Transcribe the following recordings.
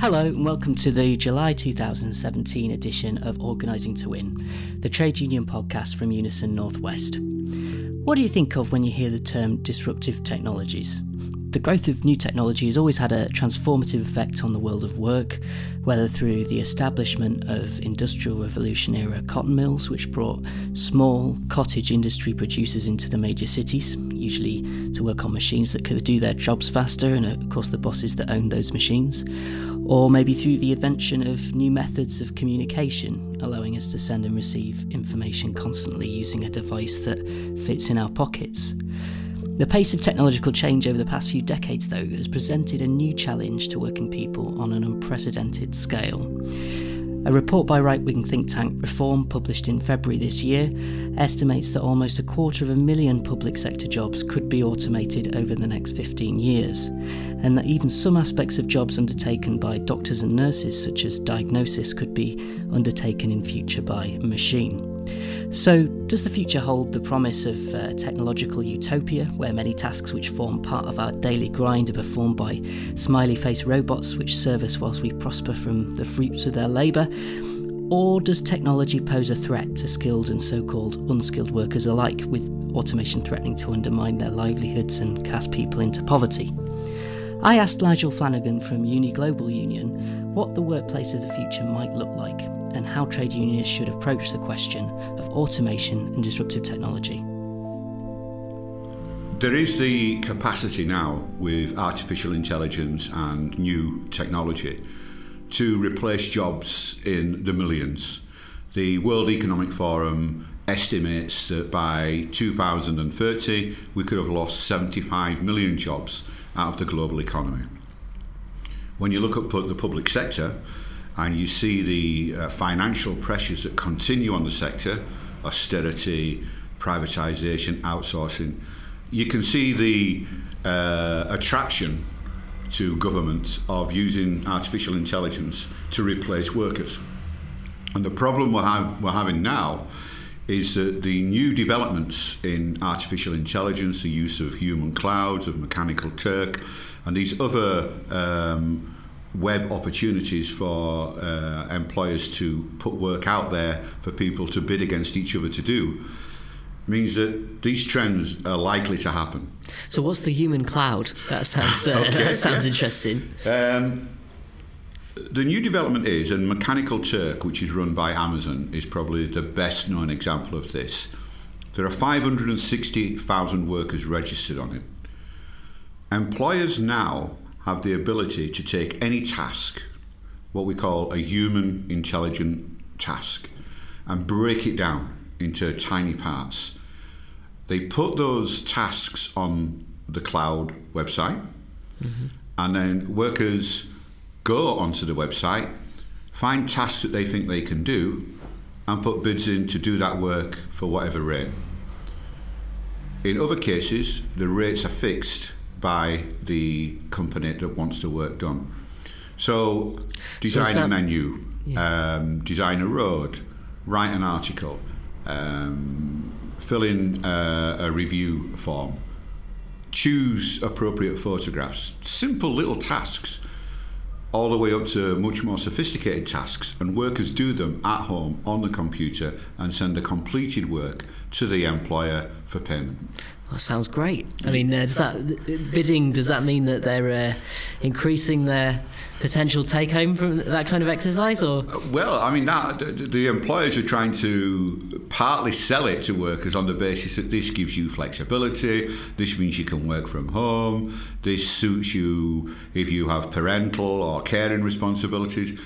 Hello, and welcome to the July 2017 edition of Organising to Win, the trade union podcast from Unison Northwest. What do you think of when you hear the term disruptive technologies? The growth of new technology has always had a transformative effect on the world of work, whether through the establishment of Industrial Revolution era cotton mills, which brought small cottage industry producers into the major cities, usually to work on machines that could do their jobs faster, and of course the bosses that owned those machines, or maybe through the invention of new methods of communication, allowing us to send and receive information constantly using a device that fits in our pockets. The pace of technological change over the past few decades, though, has presented a new challenge to working people on an unprecedented scale. A report by right wing think tank Reform, published in February this year, estimates that almost a quarter of a million public sector jobs could be automated over the next 15 years, and that even some aspects of jobs undertaken by doctors and nurses, such as diagnosis, could be undertaken in future by machine. So, does the future hold the promise of uh, technological utopia, where many tasks which form part of our daily grind are performed by smiley face robots which serve us whilst we prosper from the fruits of their labour? Or does technology pose a threat to skilled and so called unskilled workers alike, with automation threatening to undermine their livelihoods and cast people into poverty? I asked Nigel Flanagan from Uni Global Union what the workplace of the future might look like and how trade unions should approach the question of automation and disruptive technology. There is the capacity now with artificial intelligence and new technology to replace jobs in the millions. The World Economic Forum estimates that by 2030 we could have lost 75 million jobs out of the global economy. When you look at the public sector, and you see the uh, financial pressures that continue on the sector austerity, privatization, outsourcing. You can see the uh, attraction to governments of using artificial intelligence to replace workers. And the problem we're, ha- we're having now is that the new developments in artificial intelligence, the use of human clouds, of mechanical Turk, and these other um, web opportunities for uh, employers to put work out there for people to bid against each other to do means that these trends are likely to happen. So, what's the human cloud? That sounds uh, okay. that sounds interesting. Um, the new development is, and Mechanical Turk, which is run by Amazon, is probably the best known example of this. There are 560,000 workers registered on it. Employers now have the ability to take any task, what we call a human intelligent task, and break it down into tiny parts. They put those tasks on the cloud website, mm-hmm. and then workers go onto the website, find tasks that they think they can do, and put bids in to do that work for whatever rate. In other cases, the rates are fixed by the company that wants the work done. So, design so a menu, yeah. um, design a road, write an article, um, fill in a, a review form, choose appropriate photographs. Simple little tasks all the way up to much more sophisticated tasks, and workers do them at home on the computer and send the completed work to the employer for payment. That sounds great. I mean, uh, does that bidding? Does that mean that they're uh, increasing their potential take home from that kind of exercise, or? Well, I mean, that the, the employers are trying to partly sell it to workers on the basis that this gives you flexibility. This means you can work from home. This suits you if you have parental or caring responsibilities.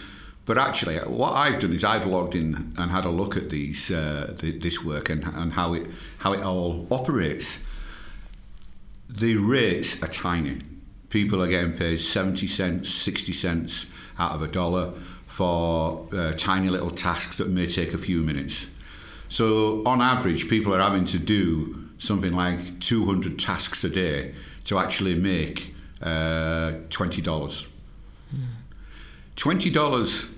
But actually, what I've done is I've logged in and had a look at these uh, the, this work and, and how it how it all operates the rates are tiny. People are getting paid 70 cents, 60 cents out of a dollar for uh, tiny little tasks that may take a few minutes. So, on average, people are having to do something like 200 tasks a day to actually make uh, $20. $20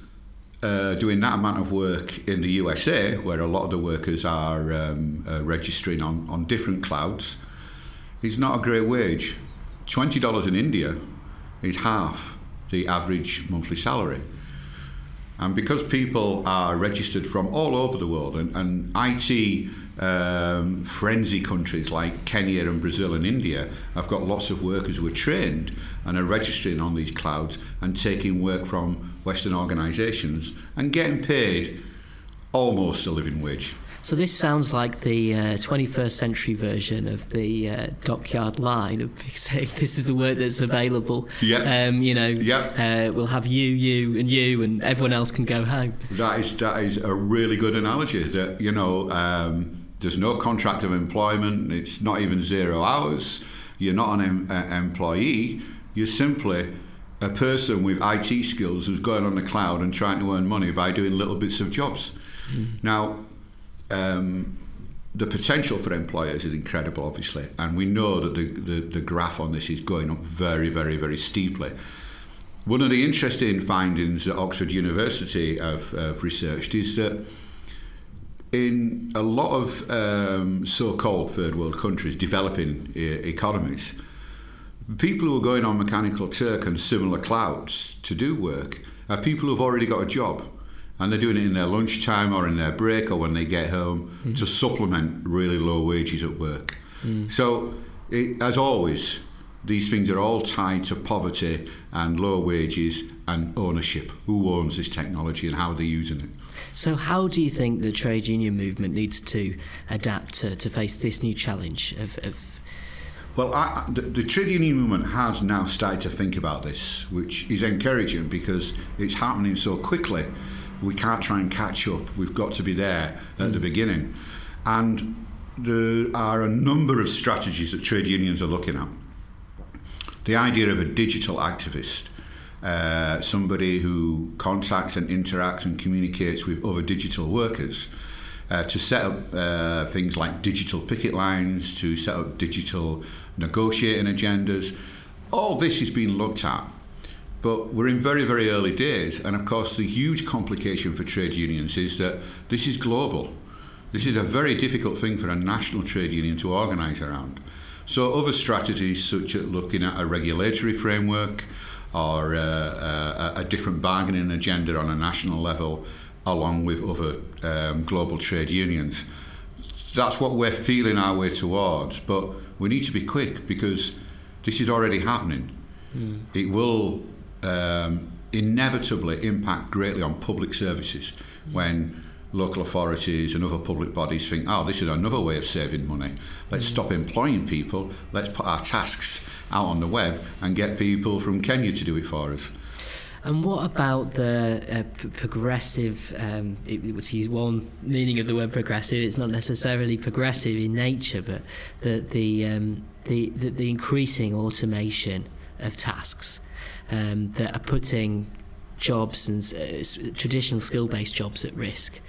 uh, doing that amount of work in the USA, where a lot of the workers are um, uh, registering on, on different clouds, is not a great wage. $20 in India is half the average monthly salary. And because people are registered from all over the world, and, and IT um, frenzy countries like Kenya and Brazil and India have got lots of workers who are trained and are registering on these clouds and taking work from Western organisations and getting paid almost a living wage. So this sounds like the uh, 21st century version of the uh, dockyard line of saying this is the work that's available. Yeah. Um, you know. Yeah. Uh, we'll have you, you, and you, and everyone else can go home. That is that is a really good analogy. That you know, um, there's no contract of employment. It's not even zero hours. You're not an em- uh, employee. You're simply a person with IT skills who's going on the cloud and trying to earn money by doing little bits of jobs. Mm. Now um, the potential for employers is incredible, obviously, and we know that the, the, the graph on this is going up very, very, very steeply. One of the interesting findings that Oxford University have, have researched is that in a lot of um, so-called third world countries, developing uh, economies, people who are going on Mechanical Turk and similar clouds to do work are people who've already got a job and they're doing it in their lunchtime or in their break or when they get home mm. to supplement really low wages at work. Mm. So, it, as always, these things are all tied to poverty and low wages and ownership. Who owns this technology and how are they're using it? So, how do you think the trade union movement needs to adapt to, to face this new challenge of, of well, I, the, the, trade union movement has now started to think about this, which is encouraging because it's happening so quickly we can't try and catch up. We've got to be there at the beginning. And there are a number of strategies that trade unions are looking at. The idea of a digital activist, uh, somebody who contacts and interacts and communicates with other digital workers, uh, to set up uh, things like digital picket lines, to set up digital negotiating agendas. All this is being looked at but we're in very, very early days. And of course, the huge complication for trade unions is that this is global. This is a very difficult thing for a national trade union to organise around. So, other strategies, such as looking at a regulatory framework or uh, uh, a, different bargaining agenda on a national level, along with other um, global trade unions, that's what we're feeling our way towards. But we need to be quick because this is already happening. Mm. It will um, inevitably impact greatly on public services when local authorities and other public bodies think, oh, this is another way of saving money. Let's stop employing people. Let's put our tasks out on the web and get people from Kenya to do it for us. And what about the uh, p- progressive, um, it, to use one meaning of the word progressive, it's not necessarily progressive in nature, but the, the, um, the, the, the increasing automation of tasks um, that are putting jobs and uh, traditional skill-based jobs at risk.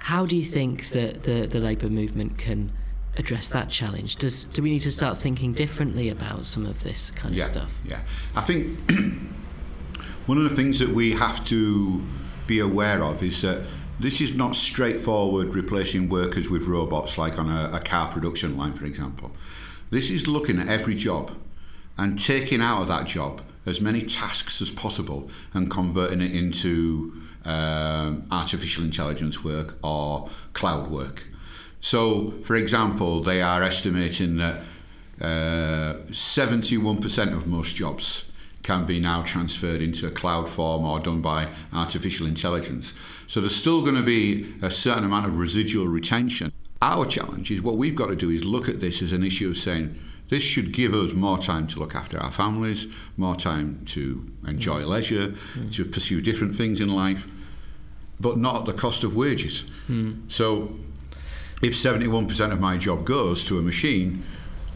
How do you think that the, the labour movement can address that challenge? Does do we need to start thinking differently about some of this kind yeah, of stuff? Yeah, I think one of the things that we have to be aware of is that this is not straightforward replacing workers with robots like on a, a car production line, for example. This is looking at every job and taking out of that job as many tasks as possible and converting it into um, artificial intelligence work or cloud work. So, for example, they are estimating that uh, 71% of most jobs can be now transferred into a cloud form or done by artificial intelligence. So there's still going to be a certain amount of residual retention. Our challenge is what we've got to do is look at this as an issue of saying, this should give us more time to look after our families, more time to enjoy mm. leisure, mm. to pursue different things in life, but not at the cost of wages. Mm. So, if 71% of my job goes to a machine,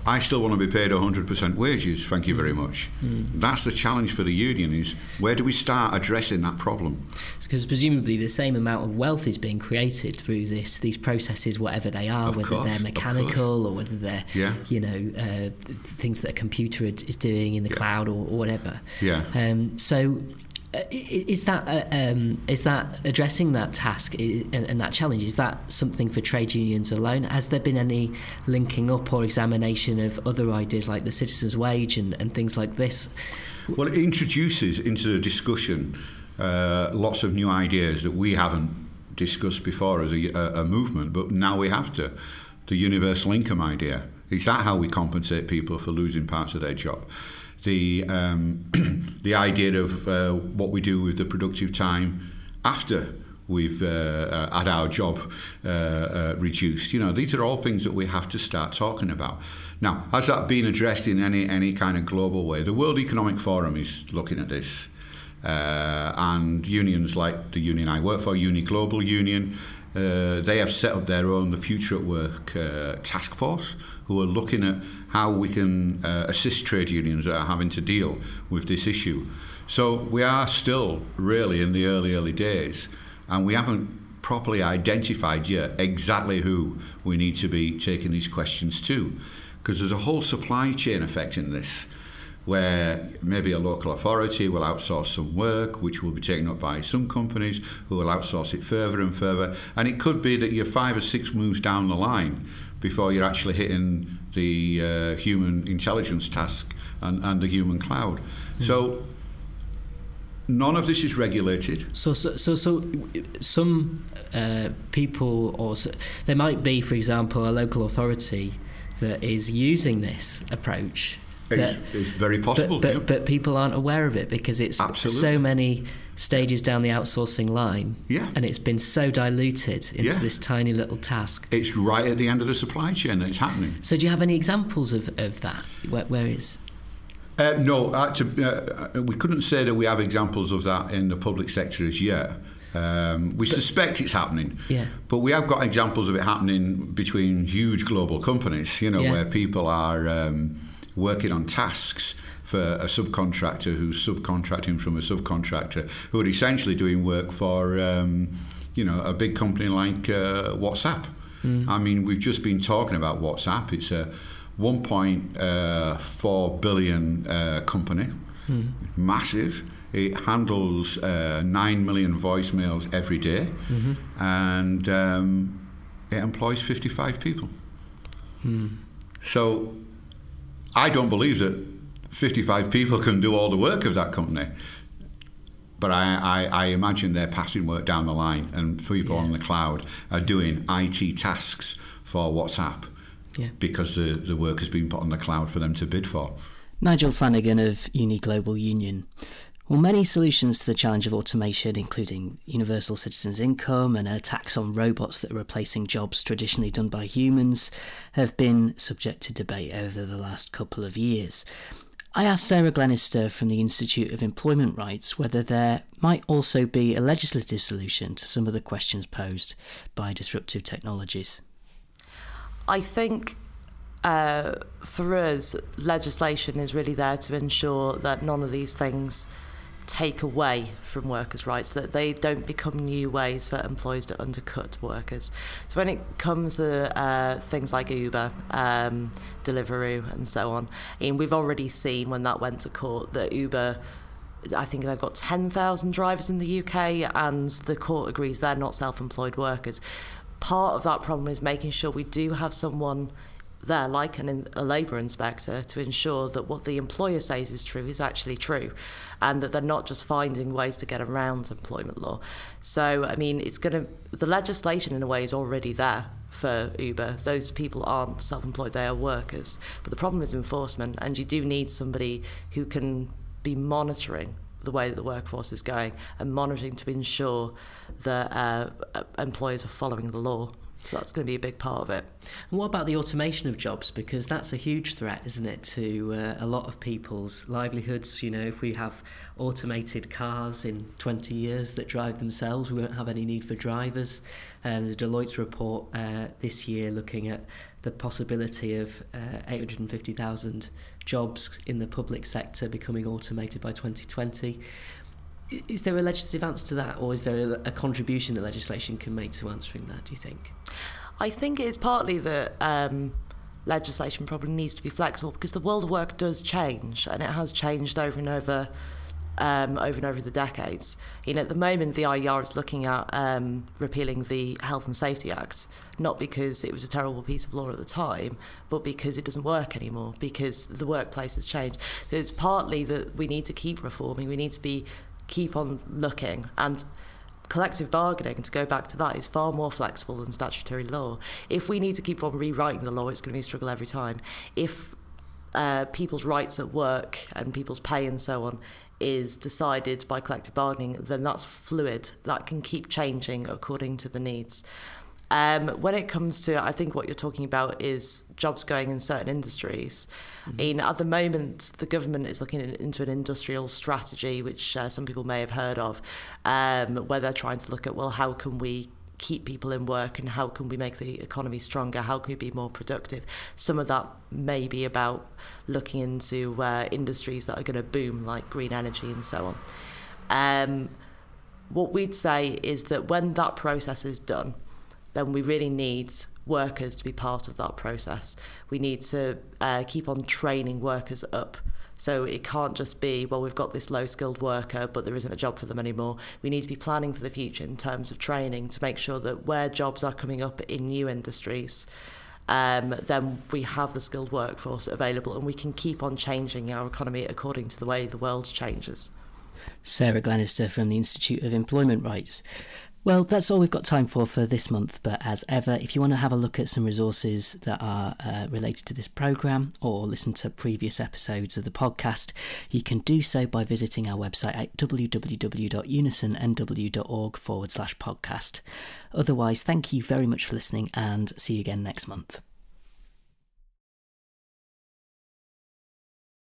I still want to be paid 100% wages, thank you very much. Mm. That's the challenge for the union is where do we start addressing that problem? Because presumably the same amount of wealth is being created through this these processes, whatever they are, of whether course, they're mechanical or whether they're, yeah. you know, uh, things that a computer is doing in the yeah. cloud or, or, whatever. Yeah. Um, so is that uh, um, is that addressing that task and, and, that challenge? Is that something for trade unions alone? Has there been any linking up or examination of other ideas like the citizens' wage and, and things like this? Well, it introduces into the discussion uh, lots of new ideas that we haven't discussed before as a, a, movement, but now we have to. The universal income idea. Is that how we compensate people for losing parts of their job? The, um, the idea of uh, what we do with the productive time after we've uh, uh, had our job uh, uh, reduced. You know, these are all things that we have to start talking about. Now, has that been addressed in any any kind of global way? The World Economic Forum is looking at this, uh, and unions like the union I work for, Uni Global Union. Uh, they have set up their own the Future at Work uh, task force, who are looking at how we can uh, assist trade unions that are having to deal with this issue. So we are still really in the early, early days and we haven't properly identified yet exactly who we need to be taking these questions to. Because there's a whole supply chain effect in this, where maybe a local authority will outsource some work, which will be taken up by some companies who will outsource it further and further. And it could be that you're five or six moves down the line before you're actually hitting the uh, human intelligence task and, and the human cloud. Mm. So None of this is regulated. So, so, so, so some uh, people, or so, there might be, for example, a local authority that is using this approach. It's, it's very possible. But, but, yeah. but, people aren't aware of it because it's Absolutely. so many stages down the outsourcing line. Yeah. And it's been so diluted into yeah. this tiny little task. It's right at the end of the supply chain that it's happening. So, do you have any examples of, of that where, where it's uh, no, uh, to, uh, we couldn't say that we have examples of that in the public sector as yet. Um, we but, suspect it's happening, yeah. but we have got examples of it happening between huge global companies. You know, yeah. where people are um, working on tasks for a subcontractor who's subcontracting from a subcontractor who are essentially doing work for, um, you know, a big company like uh, WhatsApp. Mm. I mean, we've just been talking about WhatsApp. It's a 1.4 billion uh, company, hmm. massive. It handles uh, 9 million voicemails every day, mm-hmm. and um, it employs 55 people. Hmm. So I don't believe that 55 people can do all the work of that company. But I, I, I imagine they're passing work down the line, and people yeah. on the cloud are doing IT tasks for WhatsApp yeah. because the, the work has been put on the cloud for them to bid for. Nigel Flanagan of Uni Global Union. Well, many solutions to the challenge of automation, including universal citizens' income and a tax on robots that are replacing jobs traditionally done by humans, have been subject to debate over the last couple of years. I asked Sarah Glenister from the Institute of Employment Rights whether there might also be a legislative solution to some of the questions posed by disruptive technologies. I think uh, for us, legislation is really there to ensure that none of these things take away from workers' rights, that they don't become new ways for employers to undercut workers. So when it comes to uh, things like Uber, um, Deliveroo, and so on, and we've already seen when that went to court that Uber. I think they've got 10,000 drivers in the UK, and the court agrees they're not self employed workers part of that problem is making sure we do have someone there, like an, a labour inspector, to ensure that what the employer says is true is actually true, and that they're not just finding ways to get around employment law. So, I mean, it's going to the legislation in a way is already there for Uber. Those people aren't self-employed; they are workers. But the problem is enforcement, and you do need somebody who can be monitoring the way that the workforce is going and monitoring to ensure that uh, employers are following the law. So that's going to be a big part of it. And what about the automation of jobs? Because that's a huge threat, isn't it, to uh, a lot of people's livelihoods. You know, if we have automated cars in 20 years that drive themselves, we won't have any need for drivers. And the Deloitte's report uh, this year looking at the possibility of uh, 850,000 jobs in the public sector becoming automated by 2020. Is there a legislative answer to that, or is there a, contribution that legislation can make to answering that, do you think? I think it's partly that um, legislation probably needs to be flexible because the world of work does change and it has changed over and over um, over and over the decades. You know, at the moment, the IER is looking at um, repealing the Health and Safety Act, not because it was a terrible piece of law at the time, but because it doesn't work anymore, because the workplace has changed. So it's partly that we need to keep reforming, we need to be keep on looking and collective bargaining, to go back to that, is far more flexible than statutory law. If we need to keep on rewriting the law, it's going to be a struggle every time. If uh, people's rights at work and people's pay and so on is decided by collective bargaining, then that's fluid. That can keep changing according to the needs. Um, when it comes to, I think what you're talking about is jobs going in certain industries. Mm-hmm. In at the moment, the government is looking into an industrial strategy, which uh, some people may have heard of, um, where they're trying to look at well, how can we keep people in work and how can we make the economy stronger? How can we be more productive? Some of that may be about looking into uh, industries that are going to boom, like green energy and so on. Um, what we'd say is that when that process is done, then we really need workers to be part of that process. We need to uh, keep on training workers up. So it can't just be, well, we've got this low skilled worker, but there isn't a job for them anymore. We need to be planning for the future in terms of training to make sure that where jobs are coming up in new industries, um, then we have the skilled workforce available and we can keep on changing our economy according to the way the world changes. Sarah Glenister from the Institute of Employment Rights. Well, that's all we've got time for for this month. But as ever, if you want to have a look at some resources that are uh, related to this programme or listen to previous episodes of the podcast, you can do so by visiting our website at www.unisonnw.org forward slash podcast. Otherwise, thank you very much for listening and see you again next month.